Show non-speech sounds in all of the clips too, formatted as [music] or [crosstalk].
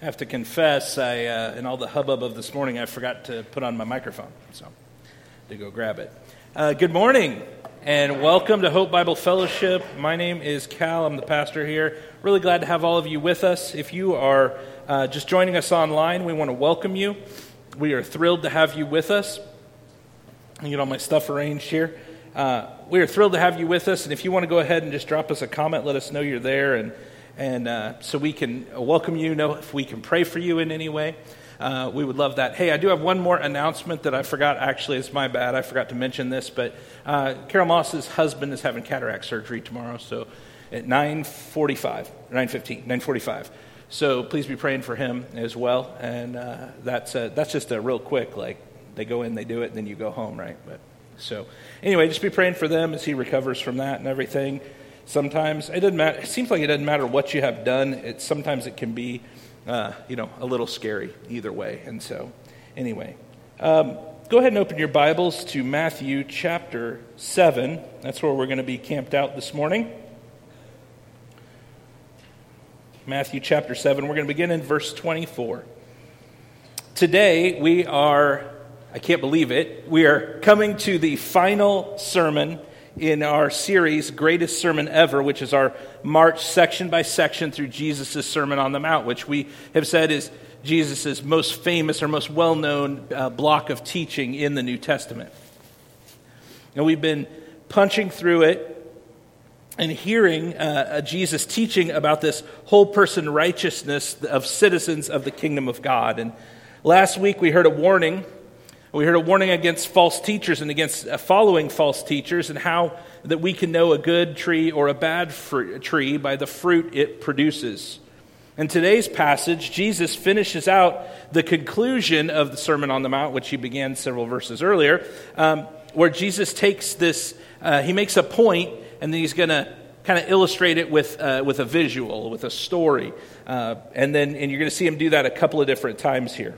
I have to confess, I, uh, in all the hubbub of this morning, I forgot to put on my microphone, so to go grab it. Uh, good morning, and welcome to Hope Bible Fellowship. My name is Cal. I'm the pastor here. Really glad to have all of you with us. If you are uh, just joining us online, we want to welcome you. We are thrilled to have you with us. I get all my stuff arranged here. Uh, we are thrilled to have you with us, and if you want to go ahead and just drop us a comment, let us know you're there, and and uh, so we can welcome you, know if we can pray for you in any way. Uh, we would love that. Hey, I do have one more announcement that I forgot. Actually, it's my bad. I forgot to mention this, but uh, Carol Moss's husband is having cataract surgery tomorrow, so at 9:45, 9:15, 9:45. So please be praying for him as well. And uh, that's uh, that's just a real quick, like they go in, they do it, and then you go home, right? But so anyway, just be praying for them as he recovers from that and everything sometimes. It doesn't matter. It seems like it doesn't matter what you have done. It sometimes it can be, uh, you know, a little scary either way. And so, anyway, um, go ahead and open your Bibles to Matthew chapter seven. That's where we're going to be camped out this morning. Matthew chapter 7. We're going to begin in verse 24. Today, we are, I can't believe it, we are coming to the final sermon in our series, Greatest Sermon Ever, which is our march section by section through Jesus' Sermon on the Mount, which we have said is Jesus' most famous or most well known uh, block of teaching in the New Testament. And we've been punching through it and hearing uh, Jesus teaching about this whole person righteousness of citizens of the kingdom of God. And last week we heard a warning we heard a warning against false teachers and against uh, following false teachers and how that we can know a good tree or a bad tree by the fruit it produces. In today's passage, Jesus finishes out the conclusion of the Sermon on the Mount, which he began several verses earlier, um, where Jesus takes this, uh, he makes a point, and then he's going to kind of illustrate it with, uh, with a visual, with a story. Uh, and then and you're going to see him do that a couple of different times here.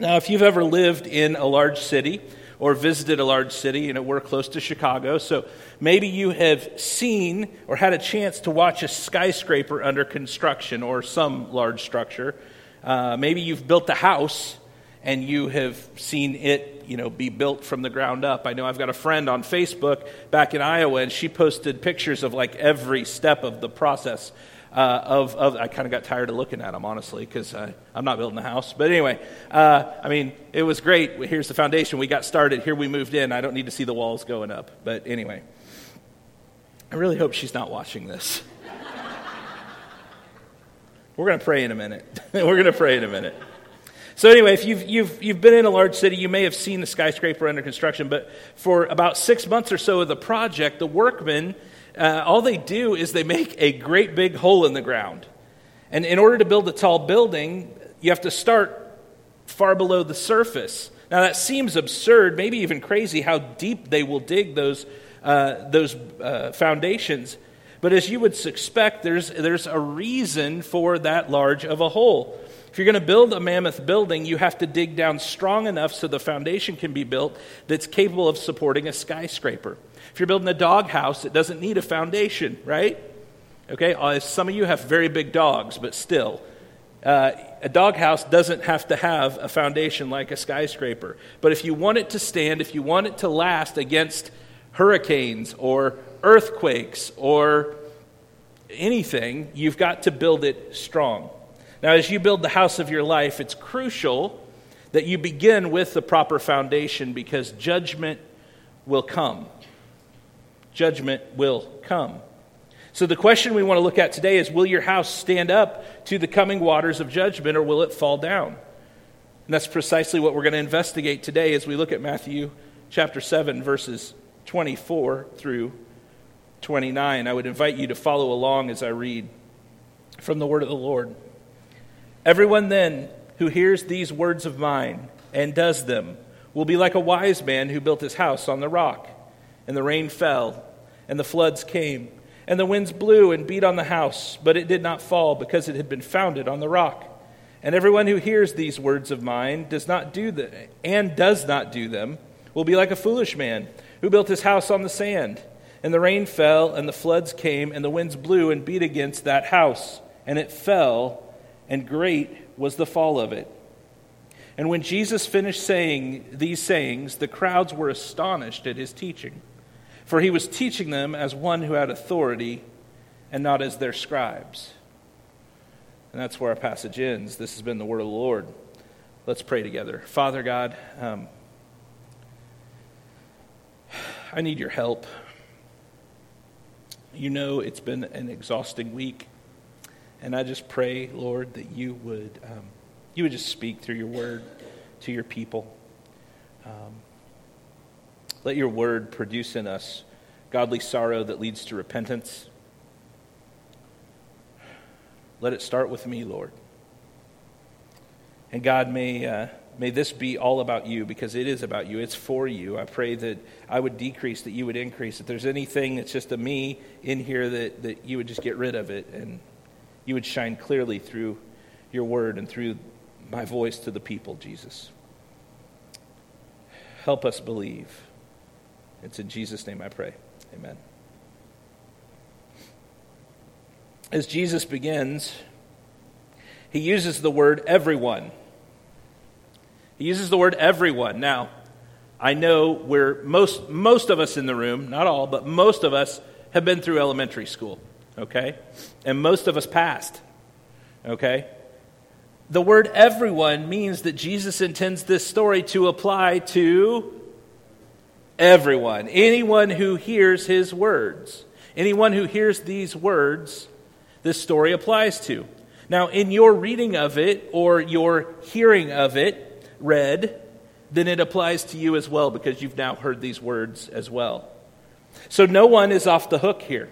Now, if you've ever lived in a large city or visited a large city, you know, we're close to Chicago, so maybe you have seen or had a chance to watch a skyscraper under construction or some large structure. Uh, maybe you've built a house and you have seen it, you know, be built from the ground up. I know I've got a friend on Facebook back in Iowa, and she posted pictures of like every step of the process uh, of, of, I kind of got tired of looking at them, honestly, because I'm not building a house. But anyway, uh, I mean, it was great. Here's the foundation. We got started. Here we moved in. I don't need to see the walls going up. But anyway, I really hope she's not watching this. [laughs] We're going to pray in a minute. [laughs] We're going to pray in a minute. So, anyway, if you've, you've, you've been in a large city, you may have seen the skyscraper under construction, but for about six months or so of the project, the workmen uh, all they do is they make a great big hole in the ground. And in order to build a tall building, you have to start far below the surface. Now, that seems absurd, maybe even crazy, how deep they will dig those, uh, those uh, foundations. But as you would suspect, there's, there's a reason for that large of a hole. If you're going to build a mammoth building, you have to dig down strong enough so the foundation can be built that's capable of supporting a skyscraper. If you're building a dog house, it doesn't need a foundation, right? Okay, uh, some of you have very big dogs, but still. Uh, a doghouse doesn't have to have a foundation like a skyscraper. But if you want it to stand, if you want it to last against hurricanes or earthquakes or anything, you've got to build it strong. Now, as you build the house of your life, it's crucial that you begin with the proper foundation because judgment will come judgment will come. So, the question we want to look at today is Will your house stand up to the coming waters of judgment or will it fall down? And that's precisely what we're going to investigate today as we look at Matthew chapter 7, verses 24 through 29. I would invite you to follow along as I read from the word of the Lord. Everyone then who hears these words of mine and does them will be like a wise man who built his house on the rock. And the rain fell, and the floods came, and the winds blew and beat on the house, but it did not fall because it had been founded on the rock. And everyone who hears these words of mine does not do them, and does not do them will be like a foolish man who built his house on the sand. And the rain fell, and the floods came, and the winds blew and beat against that house, and it fell, and great was the fall of it. And when Jesus finished saying these sayings, the crowds were astonished at his teaching, for he was teaching them as one who had authority and not as their scribes. And that's where our passage ends. This has been the word of the Lord. Let's pray together. Father God, um, I need your help. You know it's been an exhausting week. And I just pray, Lord, that you would, um, you would just speak through your word to your people. Um, let your word produce in us godly sorrow that leads to repentance. Let it start with me, Lord. And God, may, uh, may this be all about you because it is about you. It's for you. I pray that I would decrease, that you would increase. If there's anything that's just a me in here, that, that you would just get rid of it and you would shine clearly through your word and through my voice to the people, Jesus. Help us believe. It's in Jesus' name I pray. Amen. As Jesus begins, he uses the word everyone. He uses the word everyone. Now, I know we're most most of us in the room, not all, but most of us have been through elementary school okay? And most of us passed, okay? The word everyone means that Jesus intends this story to apply to everyone, anyone who hears his words. Anyone who hears these words, this story applies to. Now, in your reading of it or your hearing of it read, then it applies to you as well because you've now heard these words as well. So no one is off the hook here.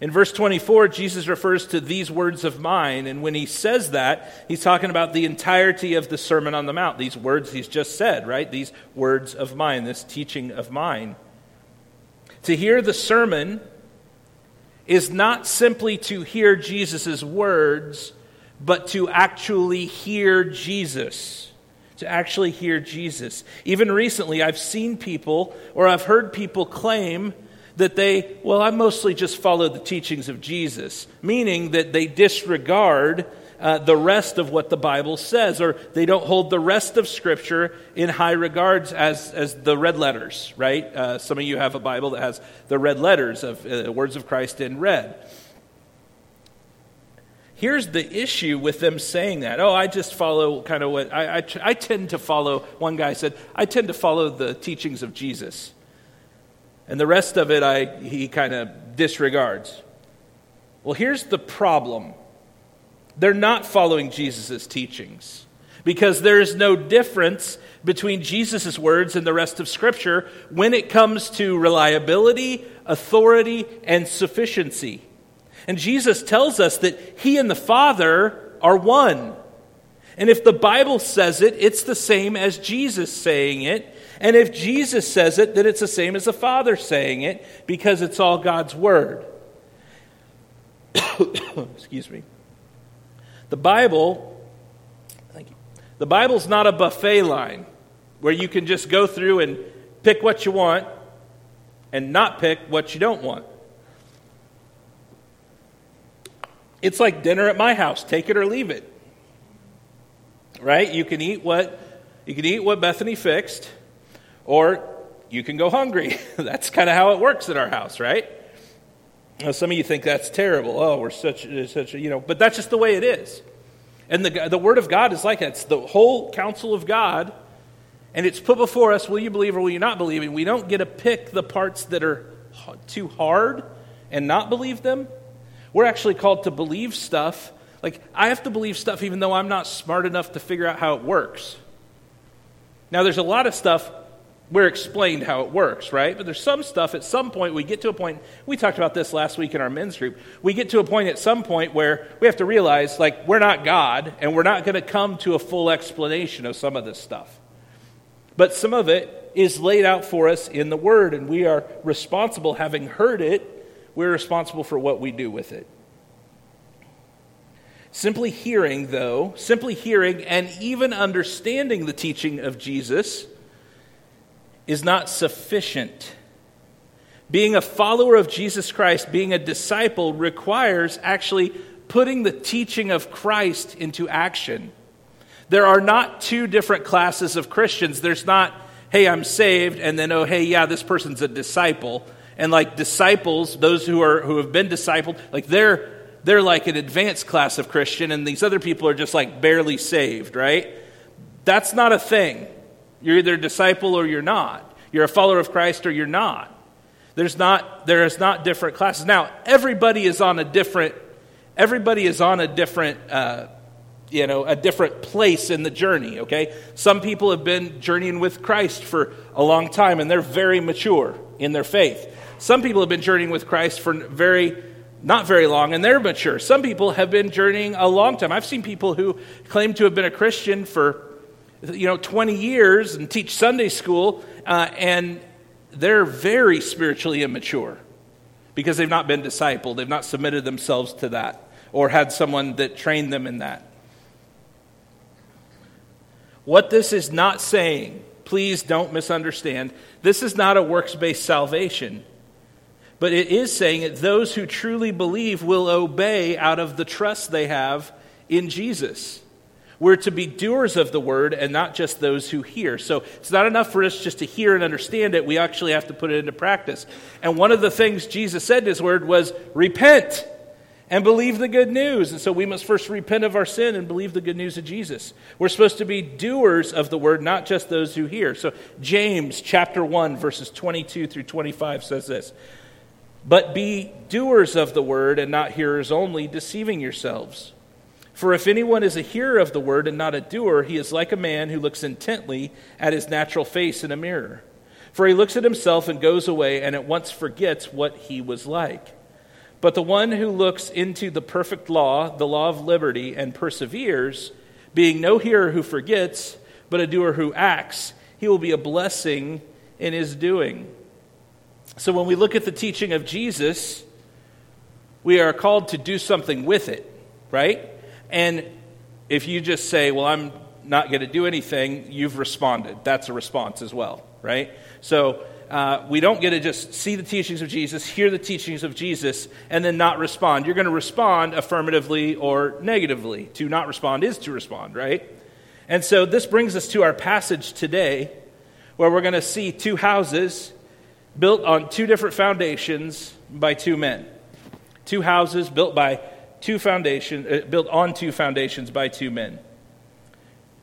In verse 24, Jesus refers to these words of mine, and when he says that, he's talking about the entirety of the Sermon on the Mount, these words he's just said, right? These words of mine, this teaching of mine. To hear the sermon is not simply to hear Jesus' words, but to actually hear Jesus. To actually hear Jesus. Even recently, I've seen people, or I've heard people claim that they, well, I mostly just follow the teachings of Jesus, meaning that they disregard uh, the rest of what the Bible says, or they don't hold the rest of Scripture in high regards as, as the red letters, right? Uh, some of you have a Bible that has the red letters of uh, words of Christ in red. Here's the issue with them saying that. Oh, I just follow kind of what I, I, I tend to follow. One guy said, I tend to follow the teachings of Jesus. And the rest of it, I, he kind of disregards. Well, here's the problem they're not following Jesus' teachings because there is no difference between Jesus' words and the rest of Scripture when it comes to reliability, authority, and sufficiency. And Jesus tells us that He and the Father are one. And if the Bible says it, it's the same as Jesus saying it. And if Jesus says it, then it's the same as the Father saying it because it's all God's Word. [coughs] Excuse me. The Bible, thank you. The Bible's not a buffet line where you can just go through and pick what you want and not pick what you don't want. It's like dinner at my house, take it or leave it. Right? You can eat what you can eat what Bethany fixed or you can go hungry. [laughs] that's kind of how it works at our house, right? Now, some of you think that's terrible. Oh, we're such, such a, you know, but that's just the way it is. And the, the Word of God is like that. It's the whole counsel of God, and it's put before us will you believe or will you not believe? And we don't get to pick the parts that are too hard and not believe them. We're actually called to believe stuff. Like, I have to believe stuff even though I'm not smart enough to figure out how it works. Now, there's a lot of stuff we're explained how it works, right? But there's some stuff at some point, we get to a point, we talked about this last week in our men's group. We get to a point at some point where we have to realize, like, we're not God, and we're not going to come to a full explanation of some of this stuff. But some of it is laid out for us in the Word, and we are responsible, having heard it, we're responsible for what we do with it. Simply hearing, though, simply hearing and even understanding the teaching of Jesus is not sufficient. Being a follower of Jesus Christ, being a disciple, requires actually putting the teaching of Christ into action. There are not two different classes of Christians. There's not, hey, I'm saved, and then, oh, hey, yeah, this person's a disciple. And like disciples, those who are who have been discipled, like they're they're like an advanced class of Christian, and these other people are just like barely saved, right? That's not a thing. You're either a disciple or you're not. You're a follower of Christ or you're not. There's not there is not different classes. Now, everybody is on a different everybody is on a different uh, you know a different place in the journey okay some people have been journeying with christ for a long time and they're very mature in their faith some people have been journeying with christ for very not very long and they're mature some people have been journeying a long time i've seen people who claim to have been a christian for you know 20 years and teach sunday school uh, and they're very spiritually immature because they've not been discipled they've not submitted themselves to that or had someone that trained them in that. What this is not saying, please don't misunderstand, this is not a works based salvation. But it is saying that those who truly believe will obey out of the trust they have in Jesus. We're to be doers of the word and not just those who hear. So it's not enough for us just to hear and understand it. We actually have to put it into practice. And one of the things Jesus said in his word was repent and believe the good news. And so we must first repent of our sin and believe the good news of Jesus. We're supposed to be doers of the word, not just those who hear. So James chapter 1 verses 22 through 25 says this. But be doers of the word and not hearers only, deceiving yourselves. For if anyone is a hearer of the word and not a doer, he is like a man who looks intently at his natural face in a mirror. For he looks at himself and goes away and at once forgets what he was like. But the one who looks into the perfect law, the law of liberty, and perseveres, being no hearer who forgets, but a doer who acts, he will be a blessing in his doing. So when we look at the teaching of Jesus, we are called to do something with it, right? And if you just say, well, I'm not going to do anything, you've responded. That's a response as well, right? So uh, we don't get to just see the teachings of Jesus, hear the teachings of Jesus, and then not respond. You're going to respond affirmatively or negatively. To not respond is to respond, right? And so this brings us to our passage today, where we're going to see two houses built on two different foundations by two men. Two houses built by two foundations, uh, built on two foundations by two men.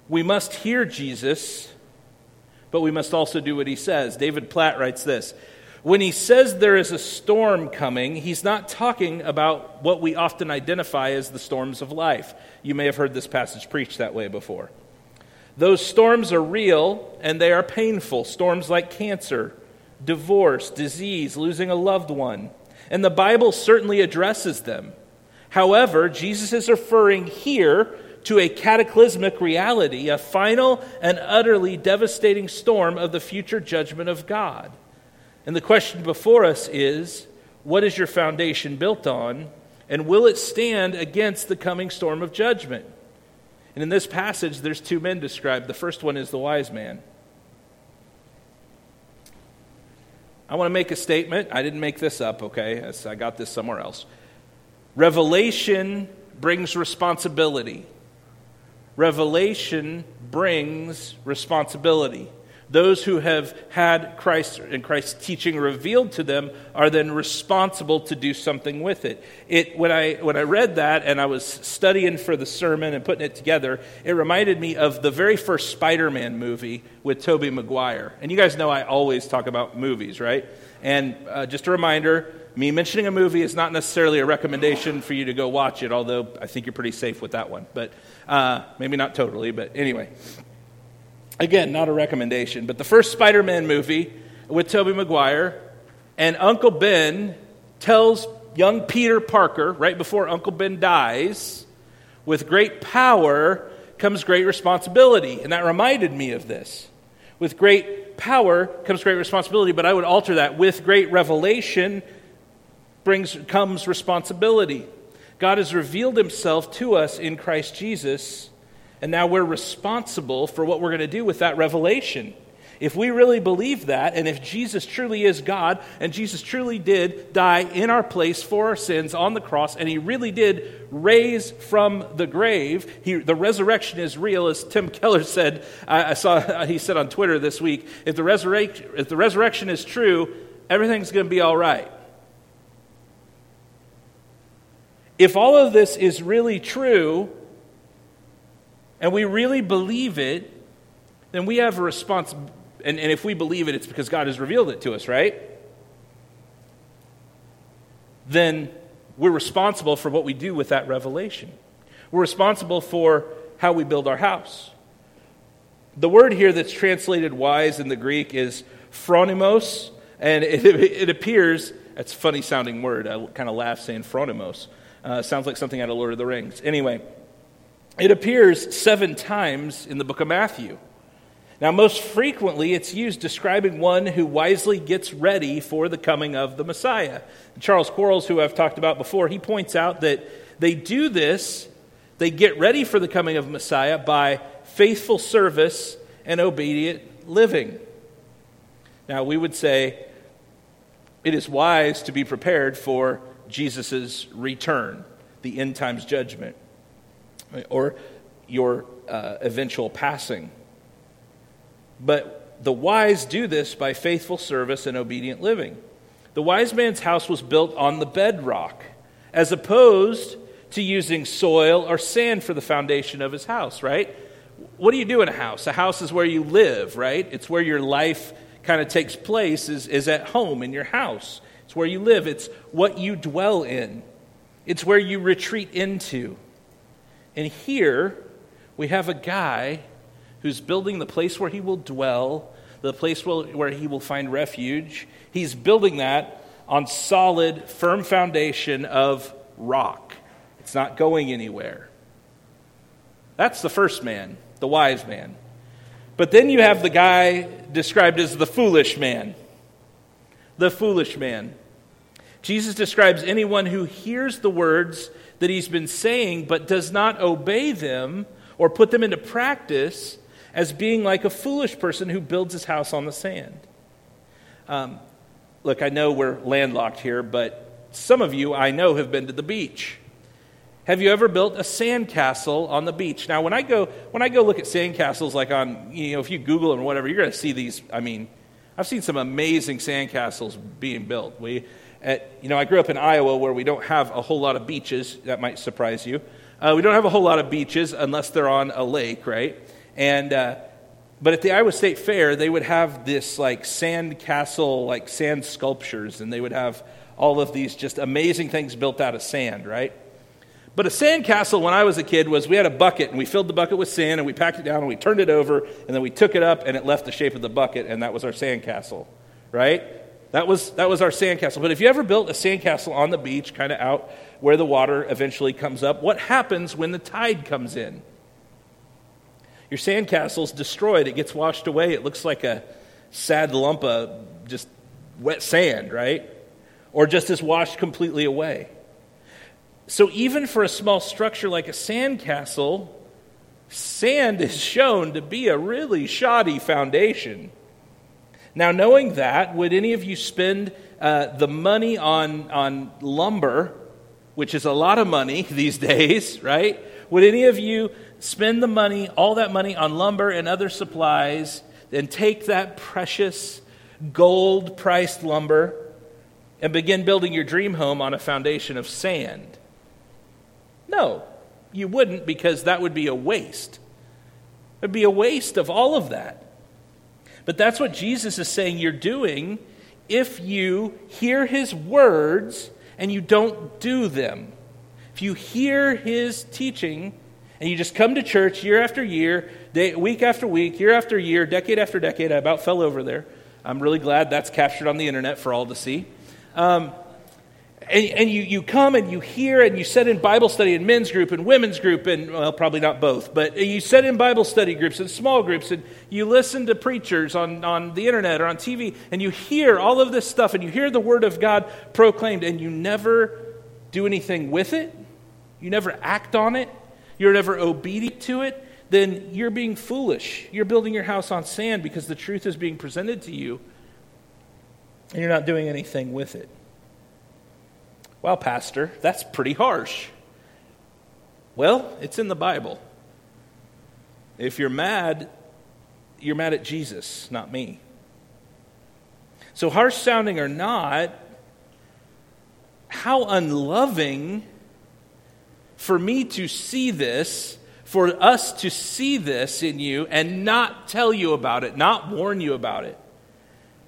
We must hear Jesus but we must also do what he says. David Platt writes this When he says there is a storm coming, he's not talking about what we often identify as the storms of life. You may have heard this passage preached that way before. Those storms are real and they are painful. Storms like cancer, divorce, disease, losing a loved one. And the Bible certainly addresses them. However, Jesus is referring here to a cataclysmic reality, a final and utterly devastating storm of the future judgment of God. And the question before us is what is your foundation built on? And will it stand against the coming storm of judgment? And in this passage, there's two men described. The first one is the wise man. I want to make a statement. I didn't make this up, okay? I got this somewhere else. Revelation brings responsibility. Revelation brings responsibility. Those who have had Christ and Christ's teaching revealed to them are then responsible to do something with it. it when, I, when I read that and I was studying for the sermon and putting it together, it reminded me of the very first Spider Man movie with Tobey Maguire. And you guys know I always talk about movies, right? And uh, just a reminder me mentioning a movie is not necessarily a recommendation for you to go watch it, although I think you're pretty safe with that one. But uh, maybe not totally, but anyway. Again, not a recommendation. But the first Spider Man movie with Tobey Maguire, and Uncle Ben tells young Peter Parker, right before Uncle Ben dies, with great power comes great responsibility. And that reminded me of this. With great power comes great responsibility, but I would alter that. With great revelation brings, comes responsibility. God has revealed himself to us in Christ Jesus, and now we're responsible for what we're going to do with that revelation. If we really believe that, and if Jesus truly is God, and Jesus truly did die in our place for our sins on the cross, and he really did raise from the grave, he, the resurrection is real, as Tim [laughs] Keller said. I, I saw [laughs] he said on Twitter this week. If the, resurrect, if the resurrection is true, everything's going to be all right. If all of this is really true, and we really believe it, then we have a response. And, and if we believe it, it's because God has revealed it to us, right? Then we're responsible for what we do with that revelation. We're responsible for how we build our house. The word here that's translated wise in the Greek is phronimos, and it, [laughs] it appears, it's a funny sounding word. I kind of laugh saying phronimos. Uh, sounds like something out of Lord of the Rings. Anyway, it appears seven times in the book of Matthew. Now, most frequently, it's used describing one who wisely gets ready for the coming of the Messiah. Charles Quarles, who I've talked about before, he points out that they do this, they get ready for the coming of Messiah by faithful service and obedient living. Now, we would say it is wise to be prepared for Jesus' return, the end times judgment, or your uh, eventual passing. But the wise do this by faithful service and obedient living. The wise man's house was built on the bedrock, as opposed to using soil or sand for the foundation of his house, right? What do you do in a house? A house is where you live, right? It's where your life kind of takes place, is, is at home in your house. It's where you live, it's what you dwell in, it's where you retreat into. And here we have a guy who's building the place where he will dwell, the place where he will find refuge. He's building that on solid, firm foundation of rock. It's not going anywhere. That's the first man, the wise man. But then you have the guy described as the foolish man. The foolish man. Jesus describes anyone who hears the words that he's been saying but does not obey them or put them into practice as being like a foolish person who builds his house on the sand. Um, look, I know we're landlocked here, but some of you I know have been to the beach. Have you ever built a sandcastle on the beach? Now, when I go when I go look at sandcastles, like on you know, if you Google them or whatever, you're going to see these. I mean, I've seen some amazing sandcastles being built. We, at, you know, I grew up in Iowa where we don't have a whole lot of beaches. That might surprise you. Uh, we don't have a whole lot of beaches unless they're on a lake, right? And uh, but at the Iowa State Fair, they would have this like sand castle, like sand sculptures, and they would have all of these just amazing things built out of sand, right? But a sand castle when I was a kid was we had a bucket and we filled the bucket with sand and we packed it down and we turned it over and then we took it up and it left the shape of the bucket and that was our sand castle, right? That was, that was our sandcastle. But if you ever built a sandcastle on the beach, kind of out where the water eventually comes up, what happens when the tide comes in? Your sandcastle's destroyed. It gets washed away. It looks like a sad lump of just wet sand, right? Or just is washed completely away. So, even for a small structure like a sandcastle, sand is shown to be a really shoddy foundation. Now, knowing that, would any of you spend uh, the money on, on lumber, which is a lot of money [laughs] these days, right? Would any of you spend the money, all that money, on lumber and other supplies, and take that precious gold priced lumber and begin building your dream home on a foundation of sand? No, you wouldn't because that would be a waste. It would be a waste of all of that. But that's what Jesus is saying you're doing if you hear his words and you don't do them. If you hear his teaching and you just come to church year after year, day, week after week, year after year, decade after decade. I about fell over there. I'm really glad that's captured on the internet for all to see. Um, and, and you, you come and you hear and you sit in Bible study and men's group and women's group and, well, probably not both, but you sit in Bible study groups and small groups and you listen to preachers on, on the internet or on TV and you hear all of this stuff and you hear the Word of God proclaimed and you never do anything with it. You never act on it you're never obedient to it, then you're being foolish. You're building your house on sand because the truth is being presented to you and you're not doing anything with it. Well, Pastor, that's pretty harsh. Well, it's in the Bible. If you're mad, you're mad at Jesus, not me. So, harsh sounding or not, how unloving for me to see this, for us to see this in you and not tell you about it, not warn you about it.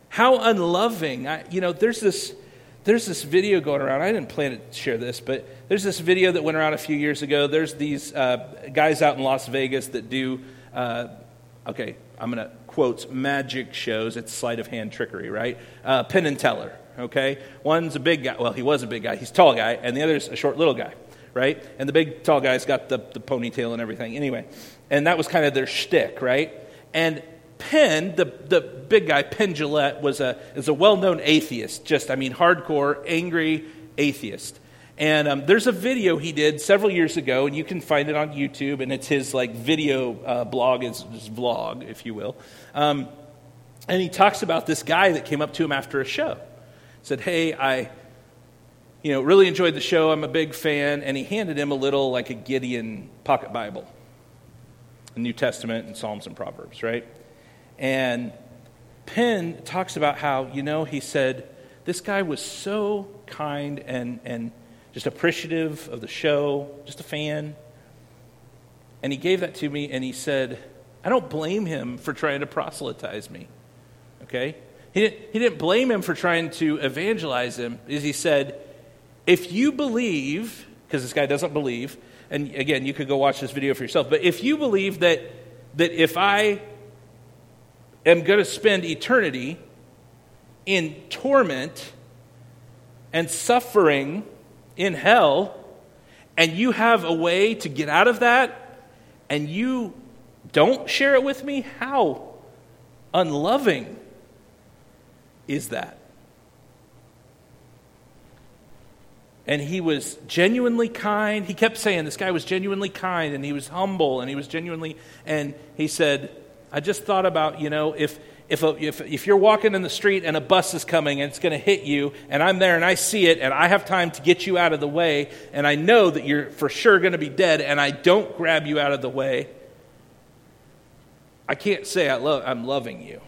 How unloving. I, you know, there's this, there's this video going around. I didn't plan to share this, but there's this video that went around a few years ago. There's these uh, guys out in Las Vegas that do, uh, okay, I'm going to quotes magic shows. It's sleight of hand trickery, right? Uh, Penn and Teller, okay? One's a big guy. Well, he was a big guy. He's a tall guy, and the other's a short little guy, right? And the big tall guy's got the, the ponytail and everything. Anyway, and that was kind of their shtick, right? And Penn, the, the big guy, Penn Jillette, was a, is a well known atheist, just, I mean, hardcore, angry atheist. And um, there's a video he did several years ago, and you can find it on YouTube, and it's his like video uh, blog, his, his, vlog, if you will. Um, and he talks about this guy that came up to him after a show. Said, "Hey, I, you know, really enjoyed the show. I'm a big fan." And he handed him a little like a Gideon pocket Bible, the New Testament and Psalms and Proverbs, right? And Penn talks about how, you know, he said, this guy was so kind and, and just appreciative of the show, just a fan. And he gave that to me and he said, I don't blame him for trying to proselytize me. Okay? He didn't, he didn't blame him for trying to evangelize him. Is he said, if you believe, because this guy doesn't believe, and again, you could go watch this video for yourself, but if you believe that, that if I am going to spend eternity in torment and suffering in hell, and you have a way to get out of that, and you don't share it with me, how unloving is that? And he was genuinely kind. He kept saying this guy was genuinely kind and he was humble and he was genuinely, and he said, I just thought about, you know, if, if, a, if, if you're walking in the street and a bus is coming and it's going to hit you, and I'm there and I see it and I have time to get you out of the way, and I know that you're for sure going to be dead, and I don't grab you out of the way, I can't say I love, I'm loving you.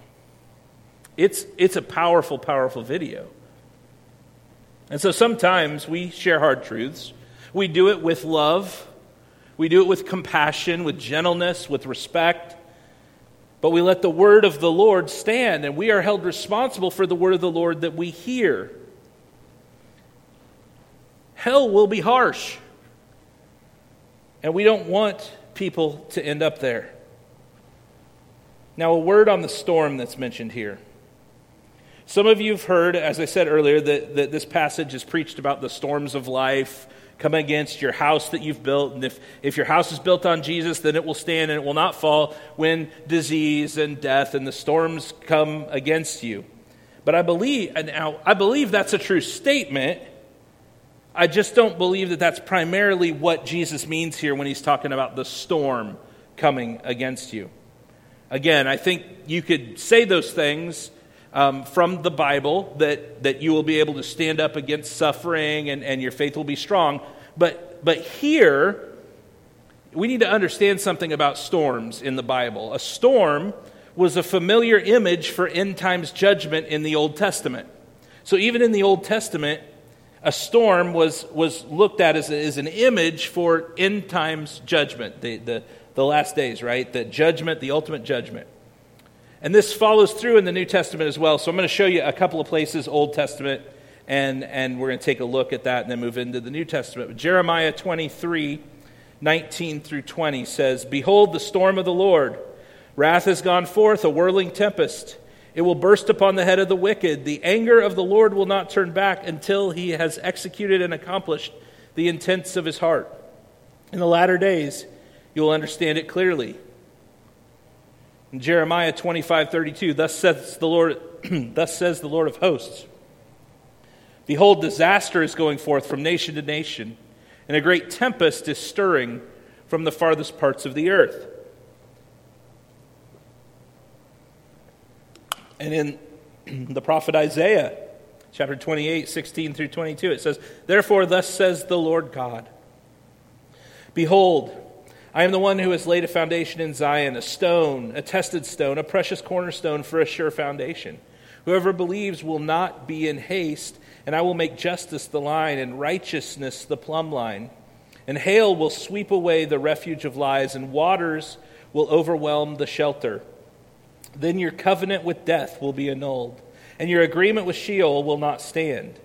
It's, it's a powerful, powerful video. And so sometimes we share hard truths. We do it with love, we do it with compassion, with gentleness, with respect. But we let the word of the Lord stand, and we are held responsible for the word of the Lord that we hear. Hell will be harsh, and we don't want people to end up there. Now, a word on the storm that's mentioned here. Some of you have heard, as I said earlier, that, that this passage is preached about the storms of life come against your house that you've built. And if, if your house is built on Jesus, then it will stand and it will not fall when disease and death and the storms come against you. But I believe, now, I believe that's a true statement. I just don't believe that that's primarily what Jesus means here when he's talking about the storm coming against you. Again, I think you could say those things um, from the Bible that, that you will be able to stand up against suffering and, and your faith will be strong. But, but here, we need to understand something about storms in the Bible. A storm was a familiar image for end times judgment in the Old Testament. So even in the Old Testament, a storm was, was looked at as, a, as an image for end times judgment, the, the, the last days, right? The judgment, the ultimate judgment. And this follows through in the New Testament as well. So I'm going to show you a couple of places, Old Testament, and, and we're going to take a look at that and then move into the New Testament. But Jeremiah 23, 19 through 20 says, Behold, the storm of the Lord. Wrath has gone forth, a whirling tempest. It will burst upon the head of the wicked. The anger of the Lord will not turn back until he has executed and accomplished the intents of his heart. In the latter days, you will understand it clearly. In Jeremiah 25, 32, thus says the Lord, [clears throat] thus says the Lord of hosts. Behold, disaster is going forth from nation to nation, and a great tempest is stirring from the farthest parts of the earth. And in [clears throat] the prophet Isaiah, chapter 28, 16 through 22, it says, Therefore, thus says the Lord God Behold, I am the one who has laid a foundation in Zion, a stone, a tested stone, a precious cornerstone for a sure foundation. Whoever believes will not be in haste, and I will make justice the line and righteousness the plumb line. And hail will sweep away the refuge of lies, and waters will overwhelm the shelter. Then your covenant with death will be annulled, and your agreement with Sheol will not stand.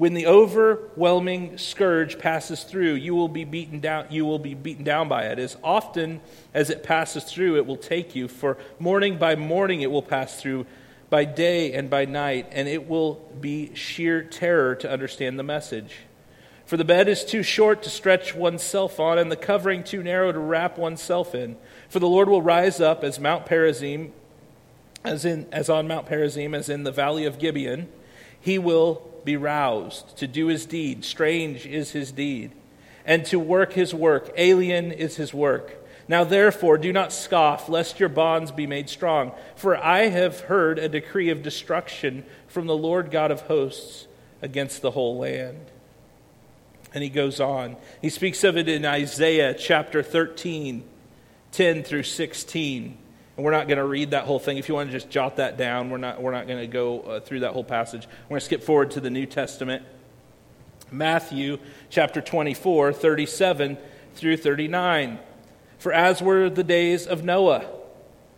When the overwhelming scourge passes through, you will be beaten down, you will be beaten down by it. As often as it passes through, it will take you, for morning by morning it will pass through, by day and by night, and it will be sheer terror to understand the message. For the bed is too short to stretch oneself on, and the covering too narrow to wrap oneself in. For the Lord will rise up as Mount Perazim, as, in, as on Mount Perazim, as in the valley of Gibeon. He will be roused to do his deed. Strange is his deed. And to work his work. Alien is his work. Now, therefore, do not scoff, lest your bonds be made strong. For I have heard a decree of destruction from the Lord God of hosts against the whole land. And he goes on. He speaks of it in Isaiah chapter 13, 10 through 16. And we're not going to read that whole thing. If you want to just jot that down, we're not, we're not going to go uh, through that whole passage. We're going to skip forward to the New Testament. Matthew chapter 24, 37 through 39. For as were the days of Noah,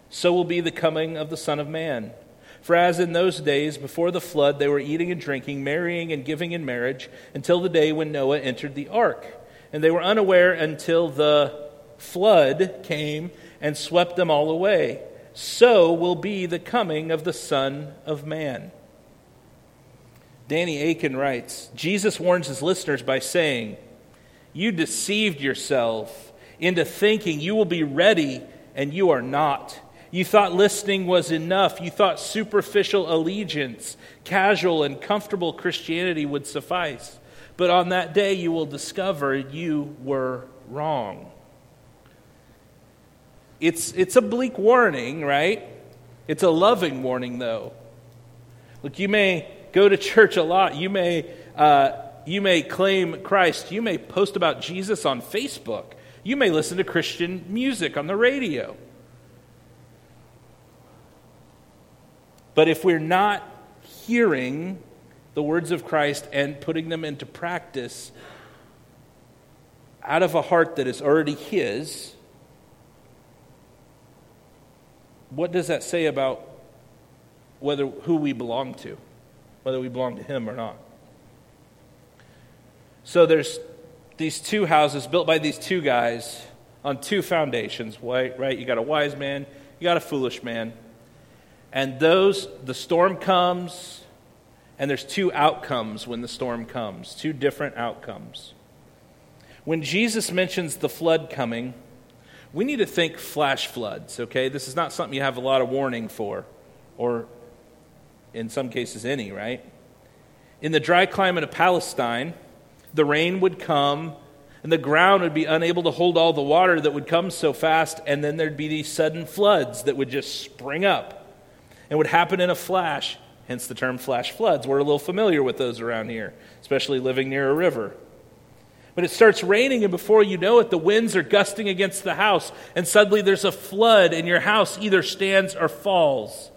so will be the coming of the Son of Man. For as in those days before the flood, they were eating and drinking, marrying and giving in marriage, until the day when Noah entered the ark. And they were unaware until the flood came and swept them all away. So will be the coming of the Son of Man. Danny Akin writes Jesus warns his listeners by saying, You deceived yourself into thinking you will be ready, and you are not. You thought listening was enough. You thought superficial allegiance, casual and comfortable Christianity would suffice. But on that day, you will discover you were wrong. It's, it's a bleak warning, right? It's a loving warning, though. Look, you may go to church a lot. You may, uh, you may claim Christ. You may post about Jesus on Facebook. You may listen to Christian music on the radio. But if we're not hearing the words of Christ and putting them into practice out of a heart that is already His, what does that say about whether who we belong to, whether we belong to Him or not? So there's these two houses built by these two guys on two foundations, right? right? You got a wise man, you got a foolish man. And those, the storm comes, and there's two outcomes when the storm comes, two different outcomes. When Jesus mentions the flood coming, we need to think flash floods, okay? This is not something you have a lot of warning for, or in some cases, any, right? In the dry climate of Palestine, the rain would come and the ground would be unable to hold all the water that would come so fast, and then there'd be these sudden floods that would just spring up and would happen in a flash, hence the term flash floods. We're a little familiar with those around here, especially living near a river. But it starts raining, and before you know it, the winds are gusting against the house, and suddenly there's a flood, and your house either stands or falls.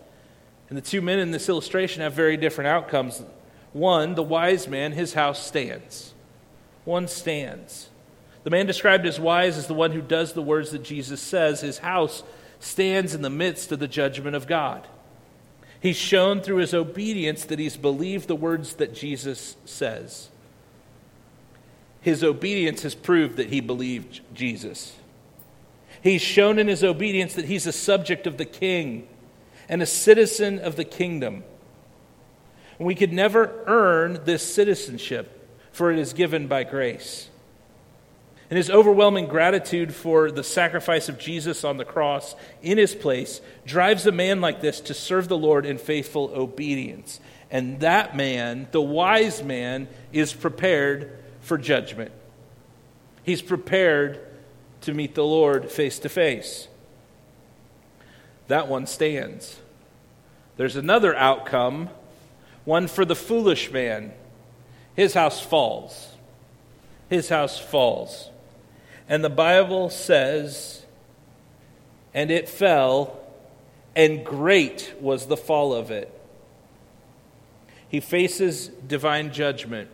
And the two men in this illustration have very different outcomes. One, the wise man, his house stands. One stands. The man described as wise is the one who does the words that Jesus says. His house stands in the midst of the judgment of God. He's shown through his obedience that he's believed the words that Jesus says. His obedience has proved that he believed Jesus. He's shown in his obedience that he's a subject of the king and a citizen of the kingdom. we could never earn this citizenship, for it is given by grace. And his overwhelming gratitude for the sacrifice of Jesus on the cross in his place drives a man like this to serve the Lord in faithful obedience. And that man, the wise man, is prepared for judgment. He's prepared to meet the Lord face to face. That one stands. There's another outcome, one for the foolish man. His house falls. His house falls. And the Bible says, and it fell, and great was the fall of it. He faces divine judgment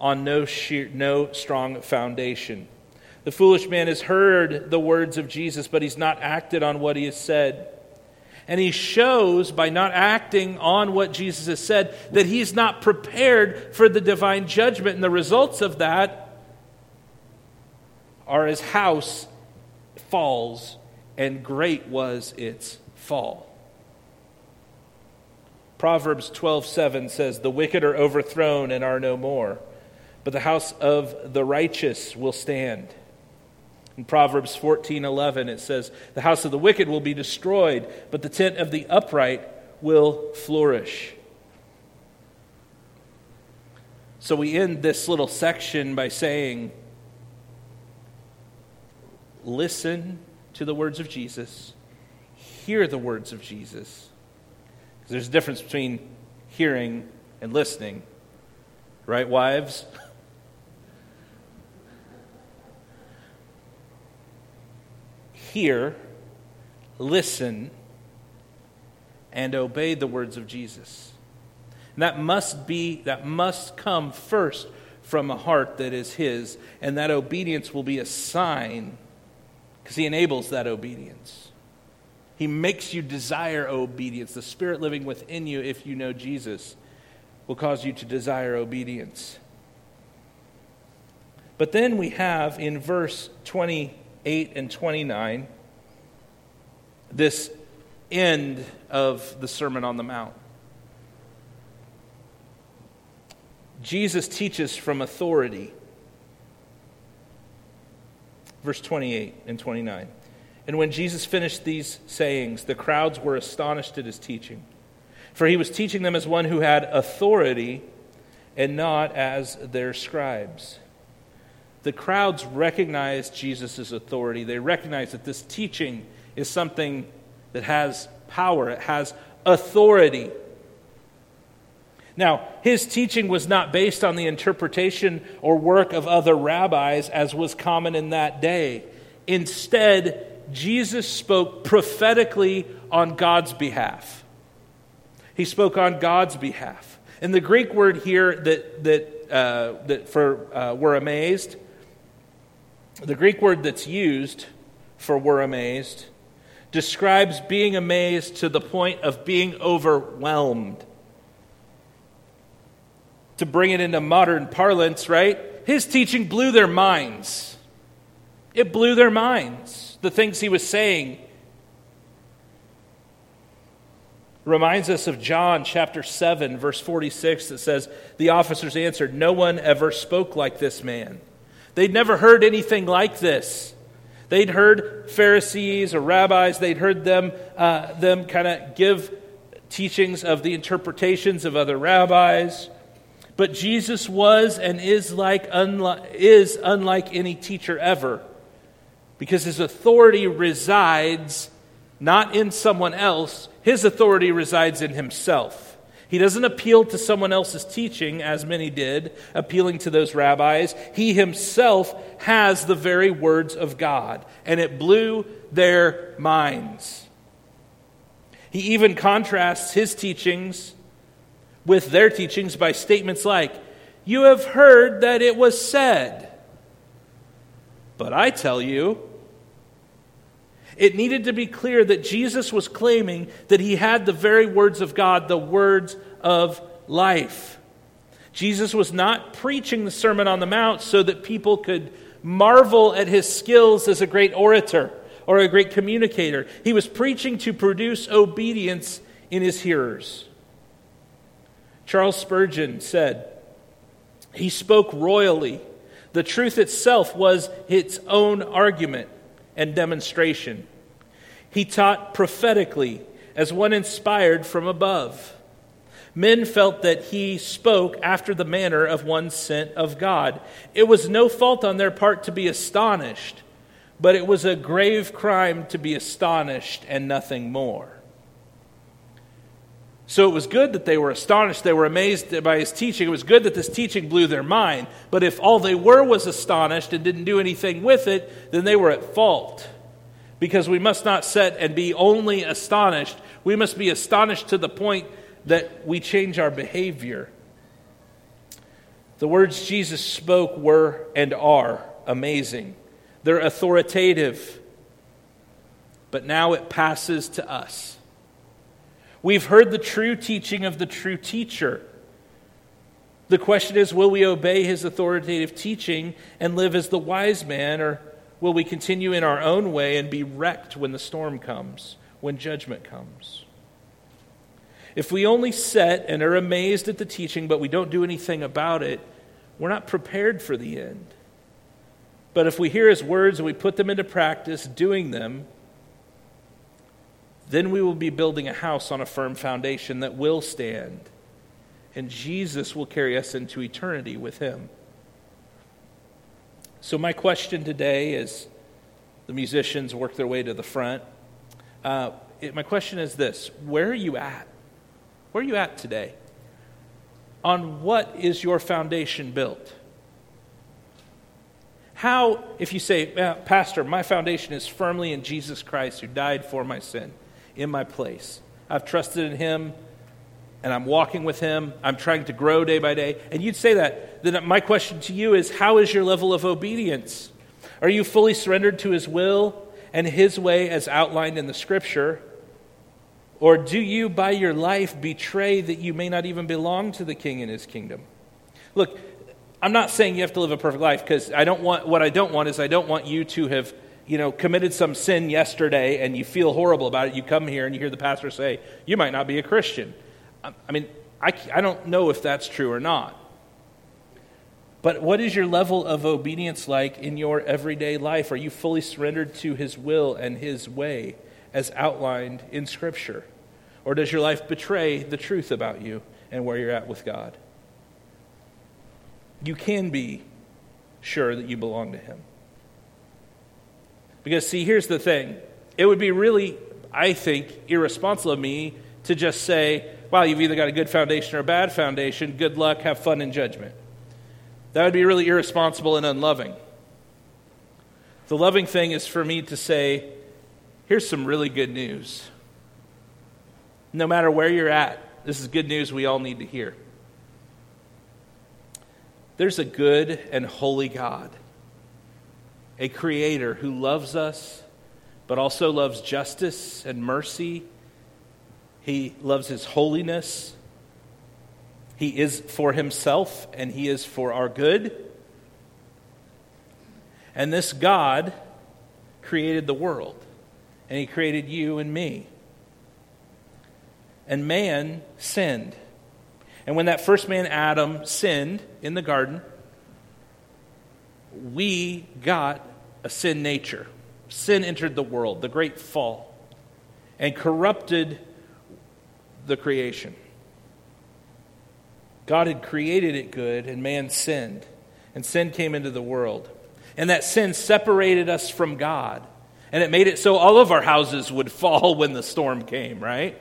on no, sheer, no strong foundation. The foolish man has heard the words of Jesus, but he's not acted on what he has said. And he shows by not acting on what Jesus has said that he's not prepared for the divine judgment. And the results of that are his house falls, and great was its fall. Proverbs 12:7 says, "The wicked are overthrown and are no more, but the house of the righteous will stand." In Proverbs 14:11 it says, "The house of the wicked will be destroyed, but the tent of the upright will flourish." So we end this little section by saying, listen to the words of Jesus, hear the words of Jesus. Because there's a difference between hearing and listening. Right, wives? [laughs] hear, listen, and obey the words of Jesus. And that must be, that must come first from a heart that is His, and that obedience will be a sign because He enables that obedience. He makes you desire obedience. The Spirit living within you, if you know Jesus, will cause you to desire obedience. But then we have in verse 20 8 and 29, this end of the Sermon on the Mount. Jesus teaches from authority. Verse 28 and 29. And when Jesus finished these sayings, the crowds were astonished at his teaching. For he was teaching them as one who had authority and not as their scribes the crowds recognize Jesus' authority. They recognize that this teaching is something that has power, it has authority. Now, his teaching was not based on the interpretation or work of other rabbis, as was common in that day. Instead, Jesus spoke prophetically on God's behalf. He spoke on God's behalf. And the Greek word here that, that, uh, that for uh, were amazed the Greek word that's used for were amazed describes being amazed to the point of being overwhelmed. To bring it into modern parlance, right? His teaching blew their minds. It blew their minds. The things he was saying reminds us of John chapter 7, verse 46, that says, The officers answered, No one ever spoke like this man. They'd never heard anything like this. They'd heard Pharisees or rabbis, they'd heard them, uh, them kind of give teachings of the interpretations of other rabbis. But Jesus was and is, like, unlike, is unlike any teacher ever because his authority resides not in someone else, his authority resides in himself. He doesn't appeal to someone else's teaching, as many did, appealing to those rabbis. He himself has the very words of God, and it blew their minds. He even contrasts his teachings with their teachings by statements like, You have heard that it was said, but I tell you, it needed to be clear that Jesus was claiming that he had the very words of God, the words of life. Jesus was not preaching the Sermon on the Mount so that people could marvel at his skills as a great orator or a great communicator. He was preaching to produce obedience in his hearers. Charles Spurgeon said, He spoke royally. The truth itself was its own argument and demonstration. He taught prophetically as one inspired from above. Men felt that he spoke after the manner of one sent of God. It was no fault on their part to be astonished, but it was a grave crime to be astonished and nothing more. So it was good that they were astonished, they were amazed by his teaching. It was good that this teaching blew their mind. But if all they were was astonished and didn't do anything with it, then they were at fault. Because we must not set and be only astonished. We must be astonished to the point that we change our behavior. The words Jesus spoke were and are amazing, they're authoritative. But now it passes to us. We've heard the true teaching of the true teacher. The question is will we obey his authoritative teaching and live as the wise man, or will we continue in our own way and be wrecked when the storm comes, when judgment comes? If we only sit and are amazed at the teaching, but we don't do anything about it, we're not prepared for the end. But if we hear his words and we put them into practice, doing them, then we will be building a house on a firm foundation that will stand, and Jesus will carry us into eternity with him. So, my question today is the musicians work their way to the front. Uh, it, my question is this Where are you at? Where are you at today? On what is your foundation built? How, if you say, Pastor, my foundation is firmly in Jesus Christ who died for my sin in my place. I've trusted in Him and I'm walking with Him. I'm trying to grow day by day. And you'd say that. Then my question to you is how is your level of obedience? Are you fully surrendered to His will and His way as outlined in the Scripture? Or do you, by your life, betray that you may not even belong to the King and His kingdom? Look, I'm not saying you have to live a perfect life because I don't want what I don't want is I don't want you to have you know, committed some sin yesterday and you feel horrible about it, you come here and you hear the pastor say, You might not be a Christian. Um, I mean, I, I don't know if that's true or not. But what is your level of obedience like in your everyday life? Are you fully surrendered to His will and His way as outlined in Scripture? Or does your life betray the truth about you and where you're at with God? You can be sure that you belong to Him. Because, see, here's the thing it would be really, I think, irresponsible of me to just say, wow, you've either got a good foundation or a bad foundation. Good luck, have fun in judgment. That would be really irresponsible and unloving. The loving thing is for me to say, here's some really good news. No matter where you're at, this is good news we all need to hear. There's a good and holy God a creator who loves us, but also loves justice and mercy. He loves his holiness. He is for himself and he is for our good. And this God created the world, and he created you and me. And man sinned. And when that first man, Adam, sinned in the garden, we got a sin nature. Sin entered the world, the great fall, and corrupted the creation. God had created it good, and man sinned. And sin came into the world. And that sin separated us from God. And it made it so all of our houses would [laughs] fall when the storm came, right?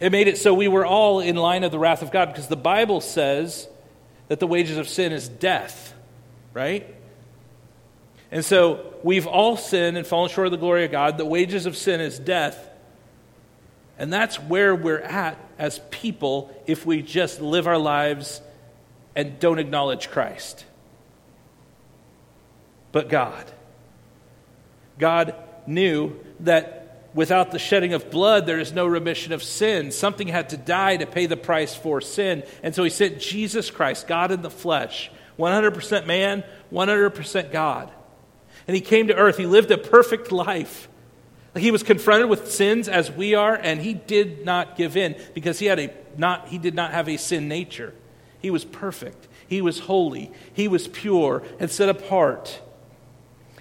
It made it so we were all in line of the wrath of God because the Bible says that the wages of sin is death, right? And so we've all sinned and fallen short of the glory of God. The wages of sin is death. And that's where we're at as people if we just live our lives and don't acknowledge Christ. But God. God knew that without the shedding of blood, there is no remission of sin. Something had to die to pay the price for sin. And so he sent Jesus Christ, God in the flesh, 100% man, 100% God and he came to earth. He lived a perfect life. He was confronted with sins as we are, and he did not give in because he had a not he did not have a sin nature. He was perfect. He was holy. He was pure and set apart.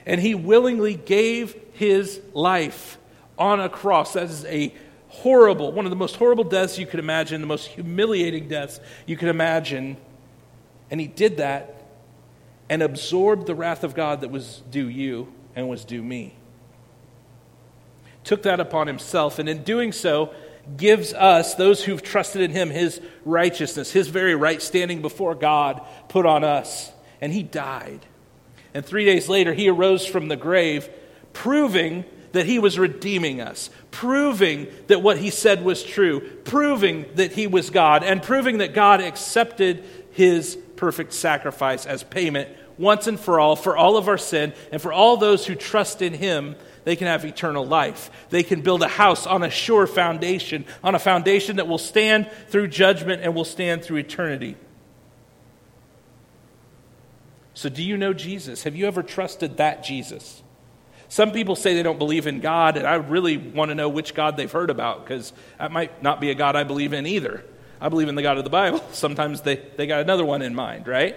And he willingly gave his life on a cross. That is a horrible, one of the most horrible deaths you could imagine, the most humiliating deaths you could imagine. And he did that and absorbed the wrath of God that was due you and was due me. Took that upon himself, and in doing so, gives us, those who've trusted in him, his righteousness, his very right standing before God put on us. And he died. And three days later, he arose from the grave, proving that he was redeeming us, proving that what he said was true, proving that he was God, and proving that God accepted his perfect sacrifice as payment once and for all for all of our sin and for all those who trust in him they can have eternal life. They can build a house on a sure foundation, on a foundation that will stand through judgment and will stand through eternity. So, do you know Jesus? Have you ever trusted that Jesus? Some people say they don't believe in God, and I really want to know which God they've heard about because that might not be a God I believe in either. I believe in the God of the Bible. [laughs] Sometimes they, they got another one in mind, right?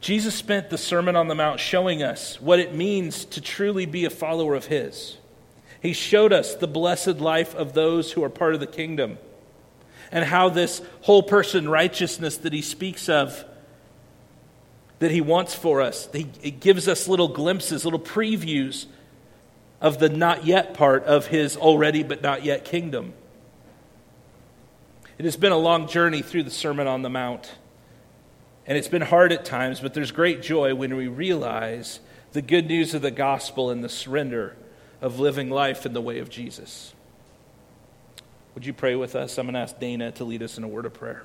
Jesus spent the Sermon on the Mount showing us what it means to truly be a follower of His. He showed us the blessed life of those who are part of the kingdom and how this whole person righteousness that He speaks of, that He wants for us, he, it gives us little glimpses, little previews of the not yet part of His already but not yet kingdom. It has been a long journey through the Sermon on the Mount. And it's been hard at times, but there's great joy when we realize the good news of the gospel and the surrender of living life in the way of Jesus. Would you pray with us? I'm going to ask Dana to lead us in a word of prayer.